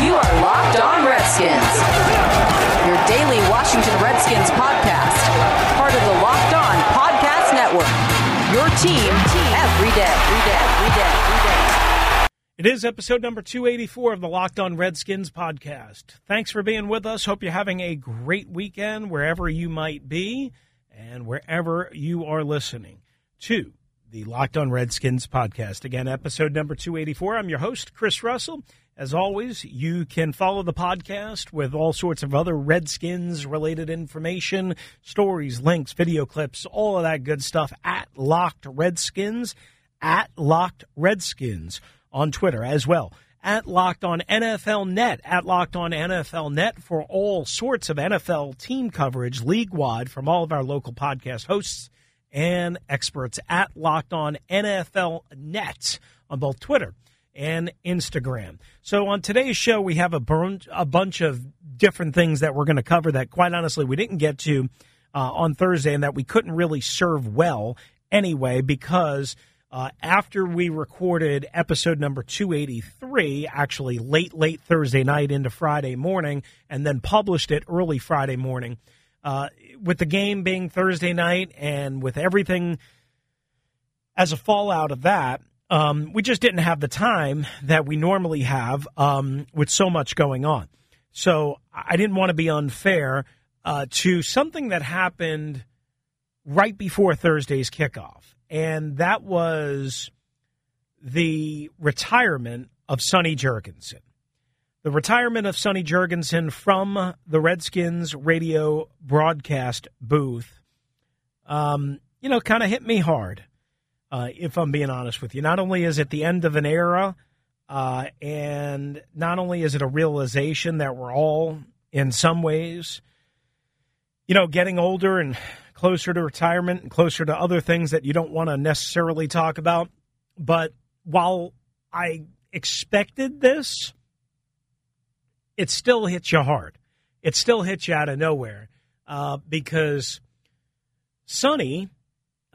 You are Locked On Redskins, your daily Washington Redskins podcast, part of the Locked On Podcast Network. Your team every day, every day, every day, every day. It is episode number 284 of the Locked On Redskins podcast. Thanks for being with us. Hope you're having a great weekend wherever you might be and wherever you are listening to the Locked On Redskins podcast. Again, episode number 284. I'm your host, Chris Russell. As always, you can follow the podcast with all sorts of other Redskins related information, stories, links, video clips, all of that good stuff at Locked Redskins, at Locked Redskins on Twitter as well. At Locked On NFL Net, at Locked On NFL Net for all sorts of NFL team coverage league wide from all of our local podcast hosts and experts at Locked On NFL Net on both Twitter and Instagram. So on today's show, we have a, bunch, a bunch of different things that we're going to cover that, quite honestly, we didn't get to uh, on Thursday and that we couldn't really serve well anyway because. Uh, after we recorded episode number 283, actually late, late Thursday night into Friday morning, and then published it early Friday morning, uh, with the game being Thursday night and with everything as a fallout of that, um, we just didn't have the time that we normally have um, with so much going on. So I didn't want to be unfair uh, to something that happened right before Thursday's kickoff, and that was the retirement of Sonny Jurgensen. The retirement of Sonny Jurgensen from the Redskins radio broadcast booth, um, you know, kind of hit me hard uh, if I'm being honest with you. Not only is it the end of an era, uh, and not only is it a realization that we're all, in some ways, you know, getting older and closer to retirement and closer to other things that you don't want to necessarily talk about. But while I expected this, it still hits you hard. It still hits you out of nowhere uh, because Sonny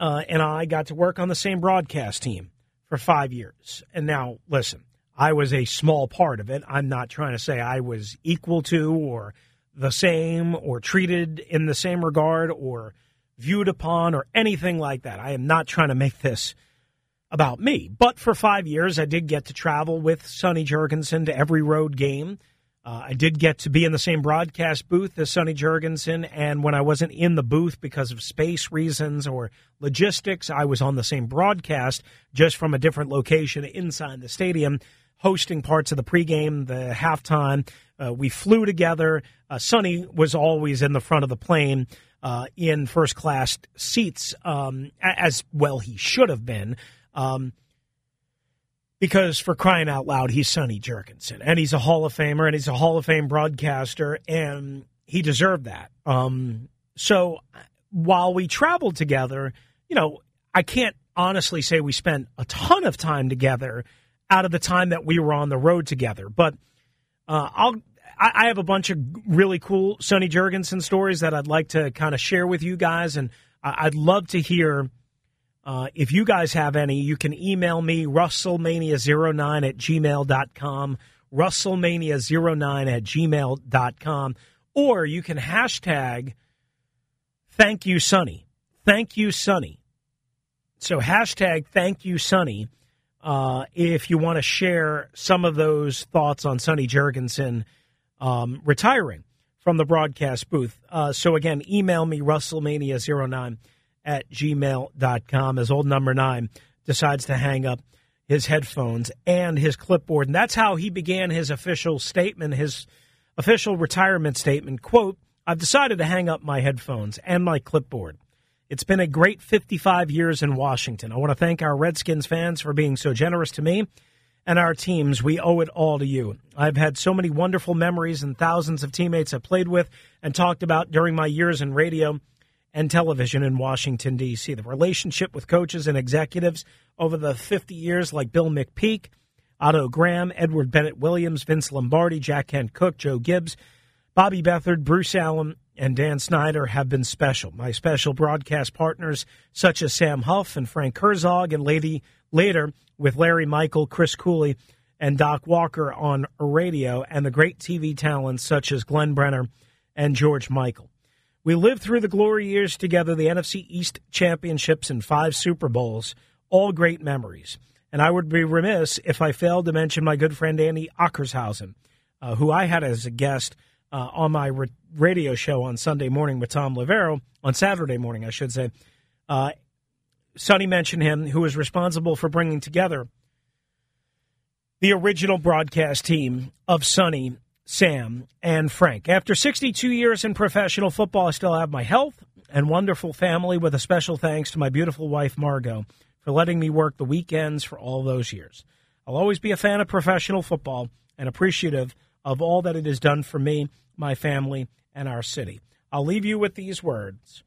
uh, and I got to work on the same broadcast team for five years. And now, listen, I was a small part of it. I'm not trying to say I was equal to or the same or treated in the same regard or viewed upon or anything like that. I am not trying to make this about me. But for five years, I did get to travel with Sonny Jurgensen to every road game. Uh, I did get to be in the same broadcast booth as Sonny Jurgensen, and when I wasn't in the booth because of space reasons or logistics, I was on the same broadcast, just from a different location inside the stadium, hosting parts of the pregame, the halftime. Uh, we flew together. Uh, Sonny was always in the front of the plane uh, in first class seats, um, as well he should have been. Um, because for crying out loud, he's Sonny Jurgensen, and he's a Hall of Famer, and he's a Hall of Fame broadcaster, and he deserved that. Um, so while we traveled together, you know, I can't honestly say we spent a ton of time together out of the time that we were on the road together, but uh, I'll. I have a bunch of really cool Sonny Jurgensen stories that I'd like to kind of share with you guys, and I'd love to hear uh, if you guys have any, you can email me, russellmania09 at gmail.com, russellmania09 at gmail.com, or you can hashtag thank you, Sonny. Thank you, Sonny. So hashtag thank you, Sonny, uh, if you want to share some of those thoughts on Sonny Jurgensen um, retiring from the broadcast booth. Uh, so again, email me, russellmania09 at gmail.com as old number nine decides to hang up his headphones and his clipboard. And that's how he began his official statement, his official retirement statement. Quote, I've decided to hang up my headphones and my clipboard. It's been a great 55 years in Washington. I want to thank our Redskins fans for being so generous to me and our teams, we owe it all to you. I've had so many wonderful memories and thousands of teammates I played with and talked about during my years in radio and television in Washington, D.C. The relationship with coaches and executives over the 50 years, like Bill McPeak, Otto Graham, Edward Bennett Williams, Vince Lombardi, Jack Kent Cooke, Joe Gibbs, Bobby Beathard, Bruce Allen, and Dan Snyder have been special. My special broadcast partners, such as Sam Huff and Frank Herzog, and lady, later with Larry Michael, Chris Cooley, and Doc Walker on radio, and the great TV talents such as Glenn Brenner and George Michael. We lived through the glory years together, the NFC East championships and five Super Bowls, all great memories. And I would be remiss if I failed to mention my good friend Andy Ockershausen, uh, who I had as a guest uh, on my re- radio show on Sunday morning with Tom Loverro, on Saturday morning, I should say. Uh, Sonny mentioned him, who was responsible for bringing together the original broadcast team of Sonny, Sam, and Frank. After 62 years in professional football, I still have my health and wonderful family, with a special thanks to my beautiful wife, Margot, for letting me work the weekends for all those years. I'll always be a fan of professional football and appreciative of all that it has done for me, my family, and our city. I'll leave you with these words.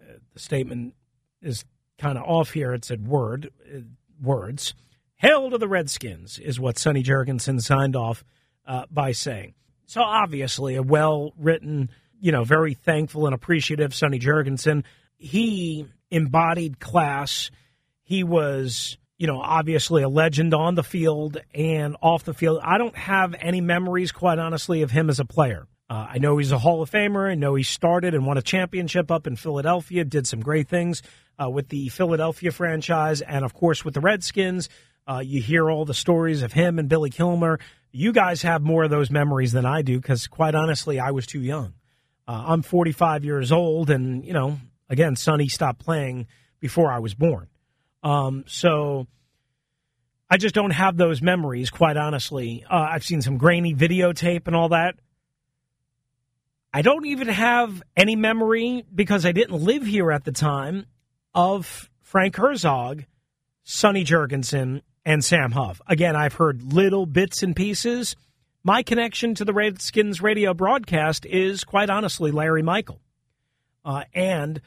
Uh, the statement is kind of off here. It said word uh, words. Hail to the Redskins is what Sonny Jurgensen signed off uh, by saying. So obviously, a well written, you know, very thankful and appreciative Sonny Jurgensen. He embodied class. He was you know, obviously a legend on the field and off the field. I don't have any memories, quite honestly, of him as a player. Uh, I know he's a Hall of Famer. I know he started and won a championship up in Philadelphia, did some great things uh, with the Philadelphia franchise, and of course with the Redskins. Uh, you hear all the stories of him and Billy Kilmer. You guys have more of those memories than I do because, quite honestly, I was too young. Uh, I'm 45 years old, and, you know, again, Sonny stopped playing before I was born. Um, so I just don't have those memories, quite honestly. Uh, I've seen some grainy videotape and all that. I don't even have any memory because I didn't live here at the time of Frank Herzog, Sonny Jurgensen, and Sam Huff. Again, I've heard little bits and pieces. My connection to the Redskins radio broadcast is quite honestly Larry Michael uh, and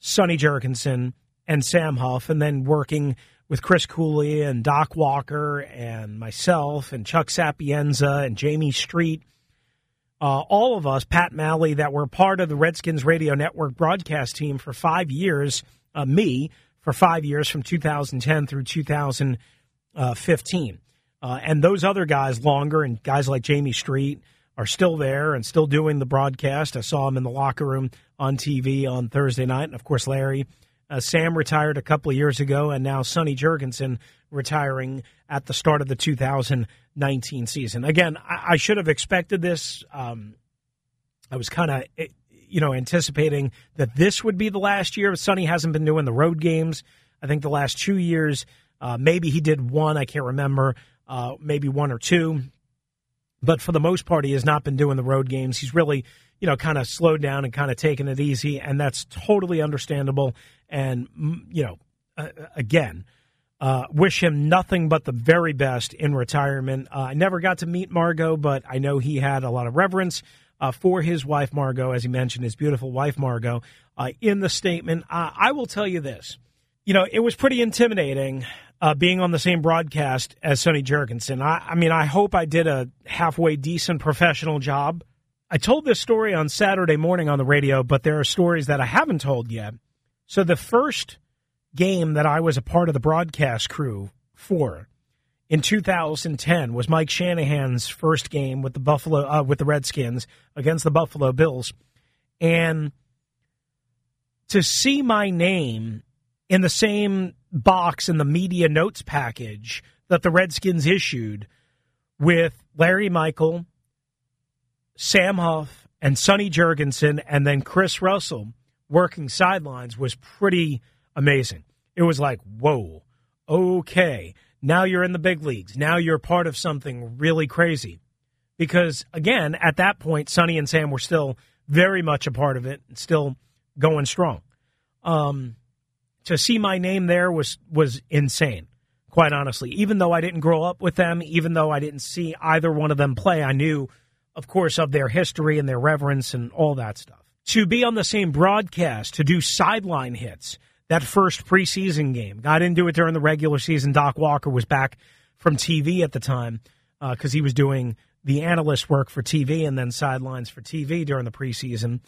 Sonny Jurgensen and Sam Huff, and then working with Chris Cooley and Doc Walker and myself and Chuck Sapienza and Jamie Street. Uh, all of us, Pat Malley, that were part of the Redskins Radio Network broadcast team for five years, uh, me for five years from 2010 through 2015. Uh, fifteen, and those other guys longer, and guys like Jamie Street are still there and still doing the broadcast. I saw him in the locker room on TV on Thursday night. And of course, Larry uh, Sam retired a couple of years ago, and now Sonny Jurgensen retiring at the start of the 2019 season. Again, I, I should have expected this. Um, I was kind of, eh, you know, anticipating that this would be the last year. Sonny hasn't been doing the road games. I think the last two years, uh, maybe he did one. I can't remember. Uh, maybe one or two. But for the most part, he has not been doing the road games. He's really, you know, kind of slowed down and kind of taken it easy, and that's totally understandable. And, you know, uh, again, uh, wish him nothing but the very best in retirement. Uh, I never got to meet Margot, but I know he had a lot of reverence uh, for his wife, Margot, as he mentioned, his beautiful wife, Margot, uh, in the statement. Uh, I will tell you this. You know, it was pretty intimidating being on the same broadcast as Sonny Jurgensen. I, I mean, I hope I did a halfway decent professional job. I told this story on Saturday morning on the radio, but there are stories that I haven't told yet. So the first game that I was a part of the broadcast crew for in 2010 was Mike Shanahan's first game with the Buffalo uh, with the Redskins against the Buffalo Bills, and to see my name in the same box in the media notes package that the Redskins issued with Larry Michael, Sam Huff, and Sonny Jurgensen, and then Chris Russell working sidelines was pretty amazing. It was like, whoa, okay, now you're in the big leagues. Now you're part of something really crazy. Because again, at that point, Sonny and Sam were still very much a part of it, and still going strong. Um, to see my name there was was insane, quite honestly. Even though I didn't grow up with them, even though I didn't see either one of them play, I knew, of course, of their history and their reverence and all that stuff. To be on the same broadcast, to do sideline hits, that first preseason game. Got into it during the regular season. Doc Walker was back from TV at the time because uh, he was doing the analyst work for TV and then sidelines for TV during the preseason.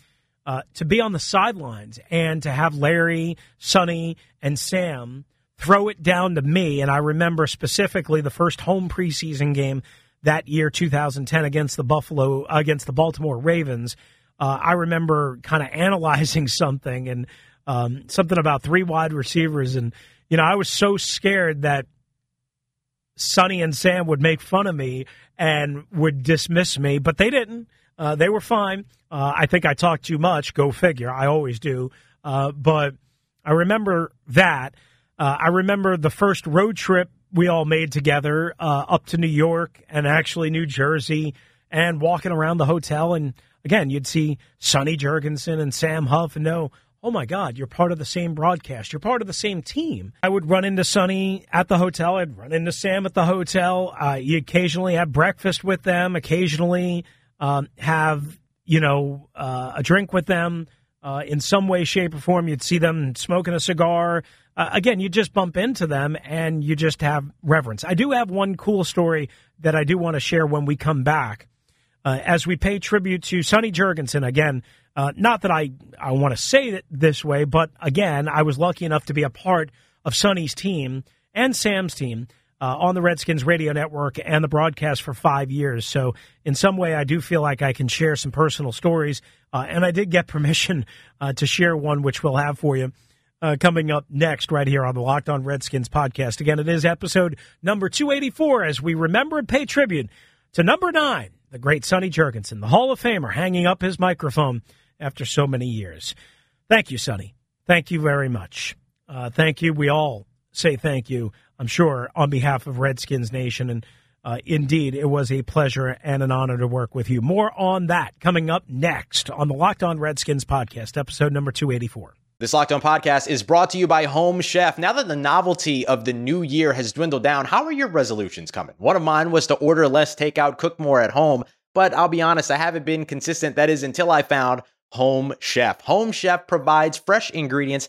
Uh, to be on the sidelines and to have Larry, Sonny, and Sam throw it down to me. And I remember specifically the first home preseason game that year, 2010, against the Buffalo, against the Baltimore Ravens. Uh, I remember kind of analyzing something and um, something about three wide receivers. And, you know, I was so scared that Sonny and Sam would make fun of me and would dismiss me, but they didn't. Uh, they were fine. Uh, I think I talked too much. Go figure. I always do. Uh, but I remember that. Uh, I remember the first road trip we all made together uh, up to New York and actually New Jersey and walking around the hotel. And again, you'd see Sonny Jurgensen and Sam Huff and know, oh my God, you're part of the same broadcast. You're part of the same team. I would run into Sonny at the hotel. I'd run into Sam at the hotel. Uh, you occasionally have breakfast with them, occasionally um, have, you know, uh, a drink with them. Uh, in some way, shape, or form, you'd see them smoking a cigar. Uh, again, you just bump into them and you just have reverence. I do have one cool story that I do want to share when we come back. Uh, as we pay tribute to Sonny Jurgensen, again, uh, not that I, I want to say it this way, but again, I was lucky enough to be a part of Sonny's team and Sam's team uh, on the Redskins radio network and the broadcast for five years. So, in some way, I do feel like I can share some personal stories. Uh, and I did get permission uh, to share one, which we'll have for you. Uh, coming up next, right here on the Locked On Redskins podcast. Again, it is episode number 284 as we remember and pay tribute to number nine, the great Sonny Jurgensen, the Hall of Famer, hanging up his microphone after so many years. Thank you, Sonny. Thank you very much. Uh, thank you. We all say thank you, I'm sure, on behalf of Redskins Nation. And uh, indeed, it was a pleasure and an honor to work with you. More on that coming up next on the Locked On Redskins podcast, episode number 284. This Locked On podcast is brought to you by Home Chef. Now that the novelty of the new year has dwindled down, how are your resolutions coming? One of mine was to order less takeout, cook more at home. But I'll be honest, I haven't been consistent. That is until I found Home Chef. Home Chef provides fresh ingredients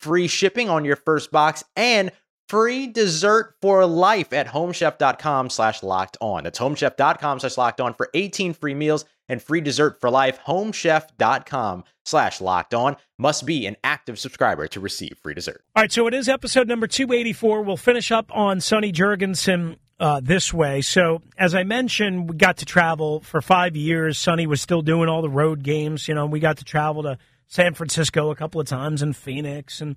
free shipping on your first box and free dessert for life at homechef.com slash locked on. That's homechef.com slash locked on for 18 free meals and free dessert for life. Homechef.com slash locked on must be an active subscriber to receive free dessert. All right, so it is episode number 284. We'll finish up on Sonny Jurgensen uh, this way. So, as I mentioned, we got to travel for five years. Sonny was still doing all the road games. You know, we got to travel to San Francisco a couple of times and Phoenix and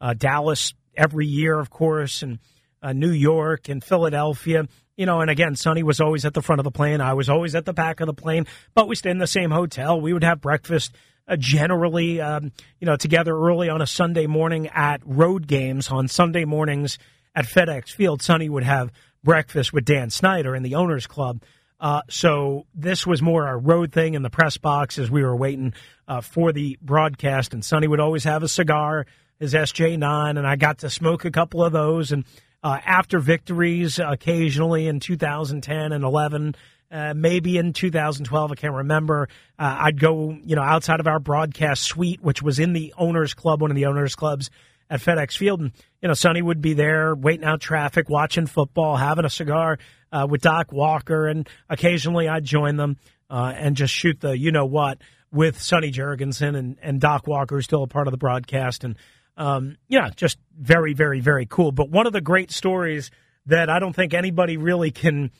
uh, Dallas every year, of course, and uh, New York and Philadelphia. You know, and again, Sonny was always at the front of the plane. I was always at the back of the plane, but we stayed in the same hotel. We would have breakfast uh, generally, um, you know, together early on a Sunday morning at road games. On Sunday mornings at FedEx Field, Sonny would have breakfast with Dan Snyder in the Owners Club. Uh, so this was more a road thing in the press box as we were waiting uh, for the broadcast. And Sonny would always have a cigar his SJ9, and I got to smoke a couple of those. And uh, after victories, occasionally in 2010 and 11, uh, maybe in 2012, I can't remember. Uh, I'd go, you know, outside of our broadcast suite, which was in the owners' club, one of the owners' clubs at FedEx Field, and you know, Sonny would be there waiting out traffic, watching football, having a cigar uh, with Doc Walker, and occasionally I'd join them uh, and just shoot the, you know what, with Sonny Jurgensen and and Doc Walker, who's still a part of the broadcast, and um, yeah, just very, very, very cool. But one of the great stories that I don't think anybody really can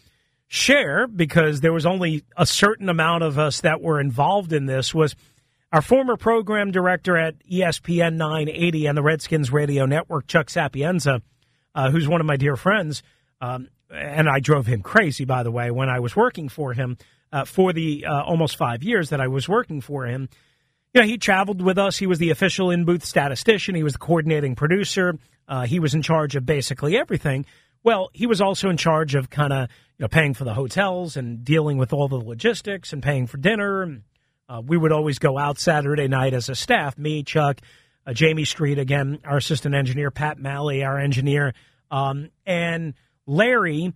share because there was only a certain amount of us that were involved in this was our former program director at ESPN 980 and the Redskins radio network, Chuck Sapienza, uh, who's one of my dear friends. Um, and I drove him crazy, by the way, when I was working for him uh, for the uh, almost five years that I was working for him. You know, he traveled with us. He was the official in booth statistician. He was the coordinating producer. Uh, he was in charge of basically everything. Well, he was also in charge of kind of you know paying for the hotels and dealing with all the logistics and paying for dinner. Uh, we would always go out Saturday night as a staff. Me, Chuck, uh, Jamie Street, again, our assistant engineer, Pat Malley, our engineer, um, and Larry,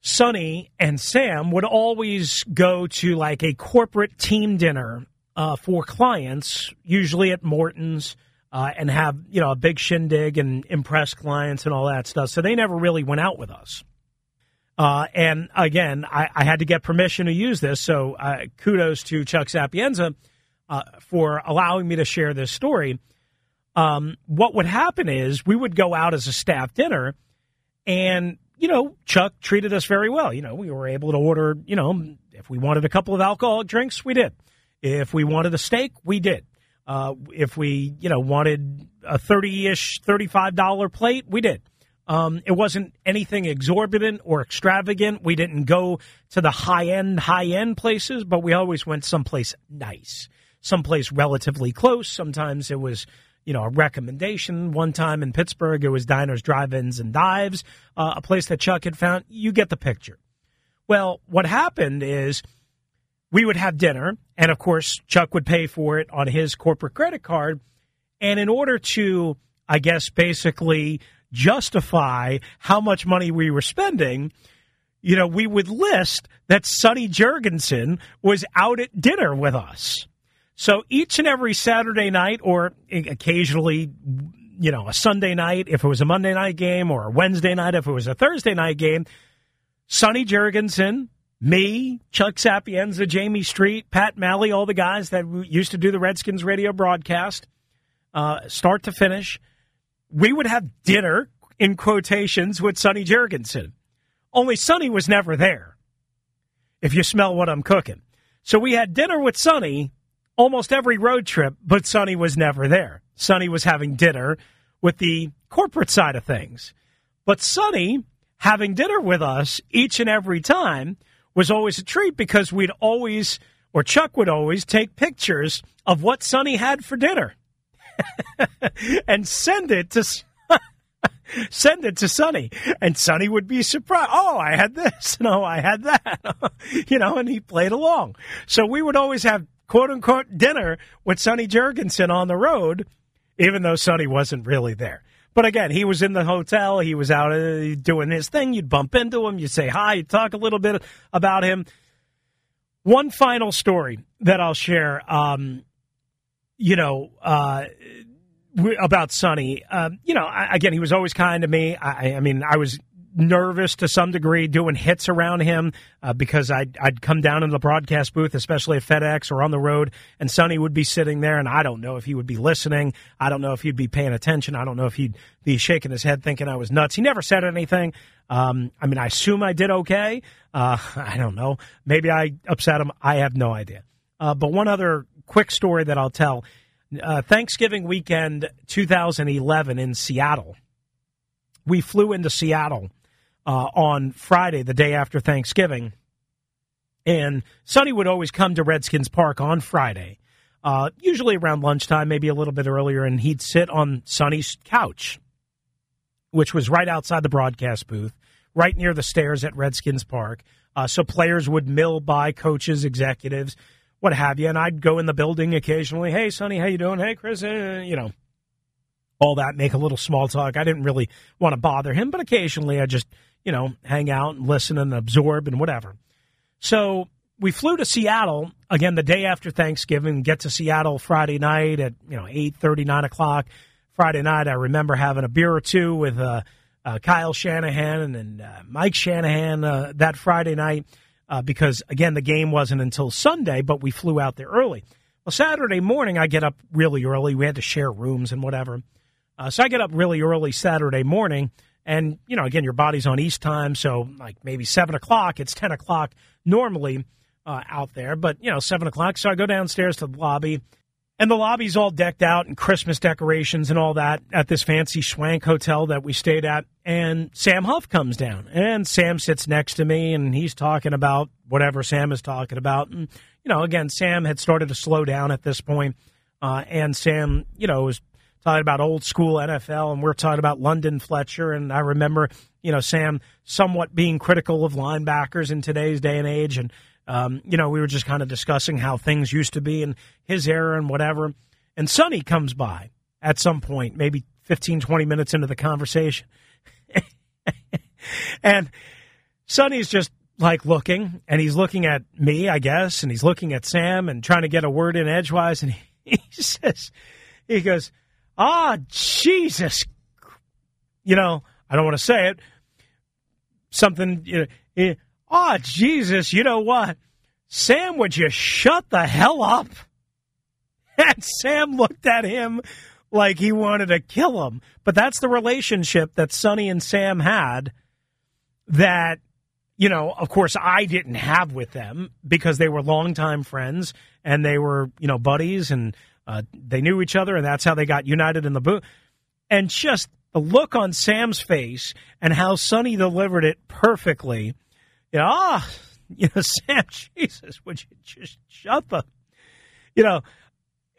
Sonny, and Sam would always go to like a corporate team dinner uh, for clients, usually at Morton's, uh, and have you know a big shindig and impress clients and all that stuff. So they never really went out with us. Uh, and again, I, I, had to get permission to use this. So uh, kudos to Chuck Sapienza uh, for allowing me to share this story. Um, what would happen is we would go out as a staff dinner, and you know Chuck treated us very well. You know we were able to order. You know if we wanted a couple of alcoholic drinks, we did. If we wanted a steak, we did. Uh, if we, you know, wanted a thirty-ish, thirty-five dollar plate, we did. Um, it wasn't anything exorbitant or extravagant. We didn't go to the high-end, high-end places, but we always went someplace nice, someplace relatively close. Sometimes it was, you know, a recommendation. One time in Pittsburgh, it was Diners, Drive-ins, and Dives, uh, a place that Chuck had found. You get the picture. Well, what happened is we would have dinner, and of course, Chuck would pay for it on his corporate credit card. And in order to, I guess, basically justify how much money we were spending, you know, we would list that Sonny Jurgensen was out at dinner with us. So each and every Saturday night, or occasionally, you know, a Sunday night, if it was a Monday night game, or a Wednesday night, if it was a Thursday night game, Sonny Jurgensen me, Chuck Sapienza, Jamie Street, Pat Malley, all the guys that used to do the Redskins radio broadcast, uh, start to finish, we would have dinner in quotations with Sonny Jurgensen. Only Sonny was never there. If you smell what I'm cooking. So we had dinner with Sonny almost every road trip, but Sonny was never there. Sonny was having dinner with the corporate side of things. But Sonny having dinner with us each and every time was always a treat because we'd always, or Chuck would always, take pictures of what Sonny had for dinner and send it to. send it to Sonny, and Sonny would be surprised. Oh, I had this. No, I had that. you know, and he played along. So we would always have quote unquote dinner with Sonny Jurgensen on the road, even though Sonny wasn't really there. But again, he was in the hotel. He was out uh, doing his thing. You'd bump into him. You'd say hi. You'd talk a little bit about him. One final story that I'll share, um, you know, uh, about Sonny. Uh, you know, I, again, he was always kind to me. I, I mean, I was nervous to some degree doing hits around him uh, because I'd, I'd come down in the broadcast booth, especially at FedEx or on the road, and Sonny would be sitting there, and I don't know if he would be listening. I don't know if he'd be paying attention. I don't know if he'd be shaking his head thinking I was nuts. He never said anything. Um, I mean, I assume I did okay. Uh, I don't know. Maybe I upset him. I have no idea. Uh, but one other quick story that I'll tell. Uh, Thanksgiving weekend 2011 in Seattle. We flew into Seattle uh, on Friday, the day after Thanksgiving. And Sonny would always come to Redskins Park on Friday, uh, usually around lunchtime, maybe a little bit earlier, and he'd sit on Sonny's couch, which was right outside the broadcast booth, right near the stairs at Redskins Park. Uh, so players would mill by coaches, executives, what have you, and I'd go in the building occasionally. Hey, Sonny, how you doing? Hey, Chris, uh, you know, all that. Make a little small talk. I didn't really want to bother him, but occasionally I just you know, hang out and listen and absorb and whatever. So we flew to Seattle again the day after Thanksgiving. Get to Seattle Friday night at you know eight thirty nine o'clock. Friday night, I remember having a beer or two with uh, uh, Kyle Shanahan and uh, Mike Shanahan uh, that Friday night uh, because again the game wasn't until Sunday, but we flew out there early. Well, Saturday morning I get up really early. We had to share rooms and whatever, uh, so I get up really early Saturday morning and, you know, again, your body's on East time, so like maybe 7 o'clock, it's 10 o'clock normally uh, out there, but, you know, 7 o'clock. So I go downstairs to the lobby, And the lobby's all decked out and Christmas decorations and all that at this fancy swank hotel that we stayed at. And Sam Huff comes down and Sam sits next to me and he's talking about whatever Sam is talking about. And, you know, again, Sam had started to slow down at this point, uh, and Sam, you know, was talking about old school NFL and we're talking about London Fletcher. And I remember, you know, Sam somewhat being critical of linebackers in today's day and age. And, um, you know, we were just kind of discussing how things used to be in his era and whatever. And Sonny comes by at some point, maybe 15, 20 minutes into the conversation. and Sonny's just like looking, and he's looking at me, I guess, and he's looking at Sam and trying to get a word in edgewise. And he, he says, he goes, Ah, Jesus. You know, I don't want to say it. Something, you know, Oh, Jesus, you know what? Sam, would you shut the hell up? And Sam looked at him like he wanted to kill him. But that's the relationship that Sonny and Sam had that, you know, of course, I didn't have with them because they were longtime friends and they were, you know, buddies and uh, they knew each other and that's how they got united in the booth. And just the look on Sam's face and how Sonny delivered it perfectly know, ah, you know, Sam, Jesus, would you just shut the, you know,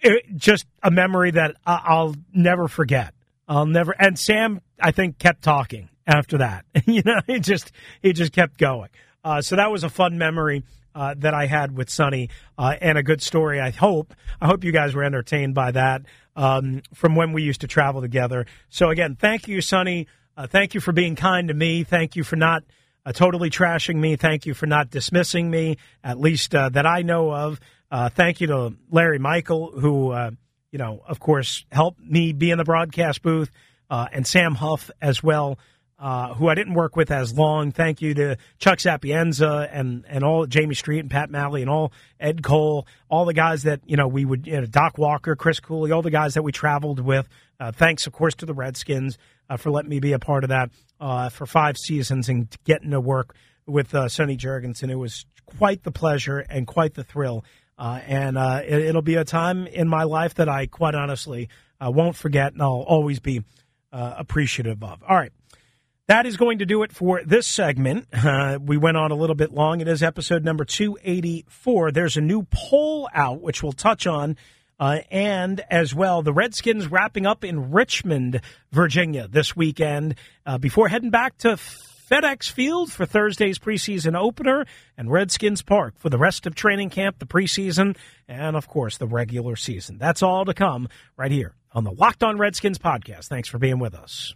it, just a memory that I'll never forget. I'll never. And Sam, I think, kept talking after that. you know, he just he just kept going. Uh, so that was a fun memory uh, that I had with Sonny, uh, and a good story. I hope. I hope you guys were entertained by that um, from when we used to travel together. So again, thank you, Sonny. Uh, thank you for being kind to me. Thank you for not uh, totally trashing me. Thank you for not dismissing me, at least uh, that I know of. Uh, thank you to Larry Michael, who, uh, you know, of course, helped me be in the broadcast booth, uh, and Sam Huff as well. Uh, who I didn't work with as long. Thank you to Chuck Sapienza and and all Jamie Street and Pat Malley and all Ed Cole, all the guys that you know we would you know, Doc Walker, Chris Cooley, all the guys that we traveled with. Thanks, of course, to the Redskins uh, for letting me be a part of that uh, for five seasons and getting to work with uh, Sonny Jurgensen. It was quite the pleasure and quite the thrill. Uh, and uh, it, will be a time in my life that I quite honestly uh, won't forget and I'll always be appreciative of. All right. That is going to do it for this segment. we went on a little bit long. It is episode number 284. There's a new poll out, which we'll touch on uh, and as well, the Redskins wrapping up in Richmond, Virginia this weekend uh, before heading back to FedEx Field for Thursday's preseason opener and Redskins Park for the rest of training camp, the preseason, and of course the regular season. That's all to come right here on the Locked On Redskins podcast. Thanks for being with us.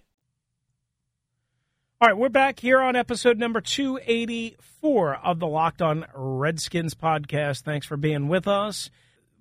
All right, we're back here on episode number 284 of the Locked On Redskins podcast. Thanks for being with us.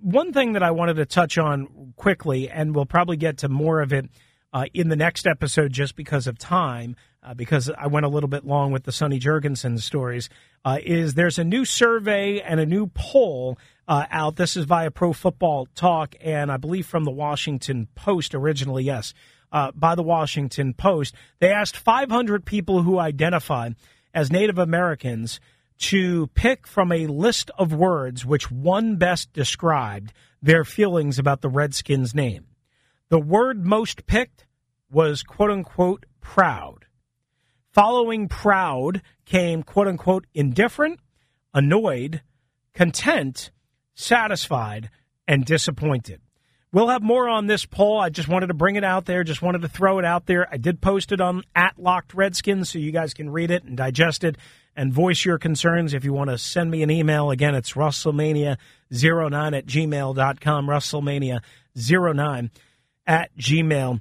One thing that I wanted to touch on quickly, and we'll probably get to more of it uh, in the next episode just because of time, uh, because I went a little bit long with the Sonny Jurgensen stories, uh, is there's a new survey and a new poll uh, out. This is via Pro Football Talk, and I believe from the Washington Post originally, yes uh, by the Washington Post. They asked 500 people who identify as Native Americans to pick from a list of words which one best described their feelings about the Redskins name. The word most picked was quote unquote proud. Following proud came quote unquote indifferent, annoyed, content, satisfied, and disappointed. We'll have more on this poll. I just wanted to bring it out there. Just wanted to throw it out there. I did post it on at Locked Redskins so you guys can read it and digest it and voice your concerns. If you want to send me an email, again, it's Russellmania09 at gmail.com. Russellmania09 at gmail.com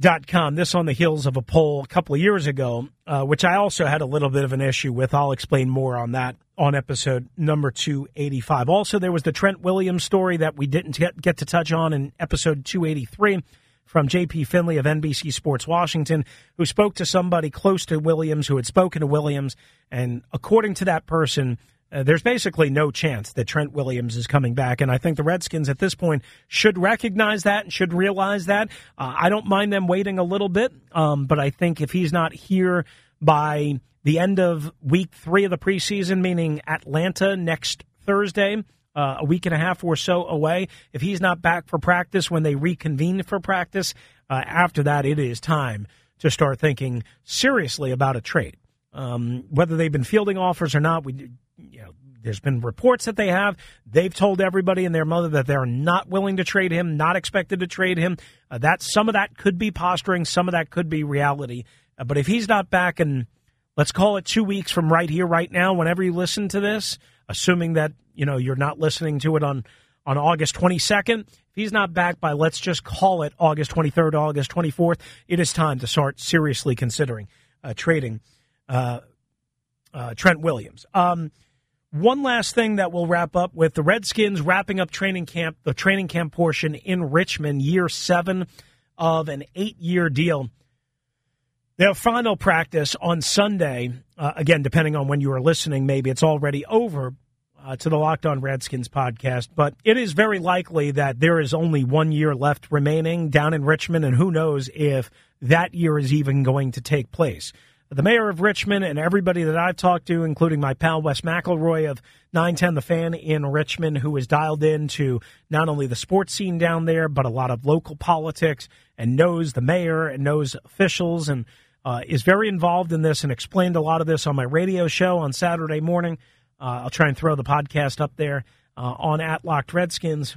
Dot com. This on the heels of a poll a couple of years ago, uh, which I also had a little bit of an issue with. I'll explain more on that on episode number 285. Also, there was the Trent Williams story that we didn't get, get to touch on in episode 283 from JP Finley of NBC Sports Washington, who spoke to somebody close to Williams who had spoken to Williams. And according to that person, uh, there's basically no chance that Trent Williams is coming back. And I think the Redskins at this point should recognize that and should realize that. Uh, I don't mind them waiting a little bit, um, but I think if he's not here by the end of week three of the preseason, meaning Atlanta next Thursday, uh, a week and a half or so away, if he's not back for practice when they reconvene for practice, uh, after that, it is time to start thinking seriously about a trade. Um, whether they've been fielding offers or not, we you know, there's been reports that they have. They've told everybody and their mother that they're not willing to trade him, not expected to trade him. Uh, that some of that could be posturing, some of that could be reality. Uh, but if he's not back in, let's call it two weeks from right here, right now, whenever you listen to this, assuming that you know you're not listening to it on on August 22nd. If he's not back by, let's just call it August 23rd, August 24th, it is time to start seriously considering uh, trading uh, uh, Trent Williams. Um, one last thing that we'll wrap up with the Redskins wrapping up training camp, the training camp portion in Richmond, year seven of an eight year deal. Their final practice on Sunday, uh, again, depending on when you are listening, maybe it's already over uh, to the Locked On Redskins podcast, but it is very likely that there is only one year left remaining down in Richmond, and who knows if that year is even going to take place the mayor of Richmond and everybody that I've talked to, including my pal Wes McElroy of 910 The Fan in Richmond, who is dialed in to not only the sports scene down there, but a lot of local politics and knows the mayor and knows officials and uh, is very involved in this and explained a lot of this on my radio show on Saturday morning. Uh, I'll try and throw the podcast up there uh, on at Locked Redskins.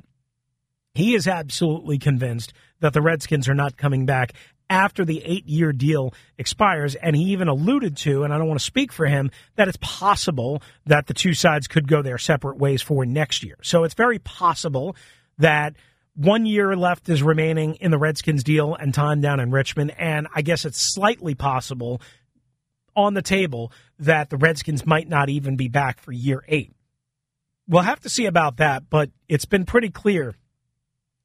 He is absolutely convinced that the Redskins are not coming back after the eight year deal expires. And he even alluded to, and I don't want to speak for him, that it's possible that the two sides could go their separate ways for next year. So it's very possible that one year left is remaining in the Redskins deal and time down in Richmond. And I guess it's slightly possible on the table that the Redskins might not even be back for year eight. We'll have to see about that, but it's been pretty clear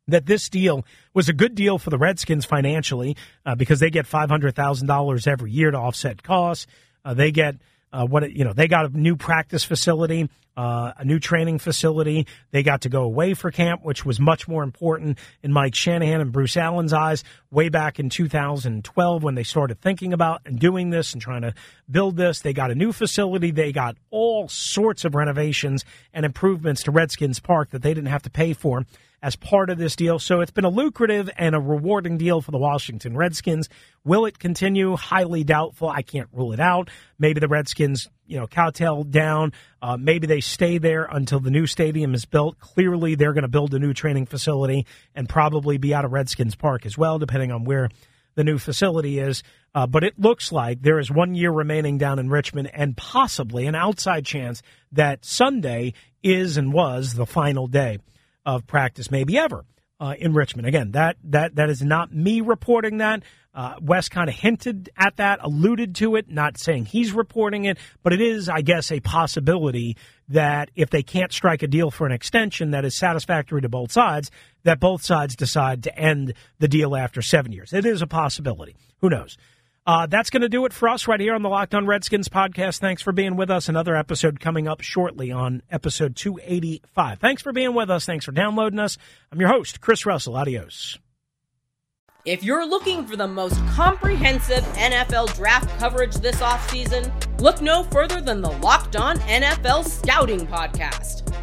that this deal was a good deal for the Redskins financially uh, because they get $500,000 every year to offset costs. Uh, they get uh, what you know they got a new practice facility, uh, a new training facility. They got to go away for camp, which was much more important in Mike Shanahan and Bruce Allen's eyes way back in 2012 when they started thinking about and doing this and trying to build this. They got a new facility. They got all sorts of renovations and improvements to Redskins Park that they didn't have to pay for as part of this deal. So it's been a lucrative and a rewarding deal for the Washington Redskins. Will it continue? Highly doubtful. I can't rule it out. Maybe the Redskins, you know, cowtail down. Uh, maybe they stay there until the new stadium is built. Clearly, they're going to build a new training facility and probably be out of Redskins Park as well, depending on where the new facility is. Uh, but it looks like there is one year remaining down in Richmond and possibly an outside chance that Sunday is and was the final day of practice, maybe ever, uh, in Richmond. Again, that that that is not me reporting that. Uh, Wes kind of hinted at that, alluded to it, not saying he's reporting it, but it is, I guess, a possibility that if they can't strike a deal for an extension that is satisfactory to both sides, that both sides decide to end the deal after seven years. It is a possibility. Who knows? Uh, that's going to do it for us right here on the Locked On Redskins podcast. Thanks for being with us. Another episode coming up shortly on episode 285. Thanks for being with us. Thanks for downloading us. I'm your host, Chris Russell. Adios. If you're looking for the most comprehensive NFL draft coverage this offseason, look no further than the Locked On NFL Scouting Podcast.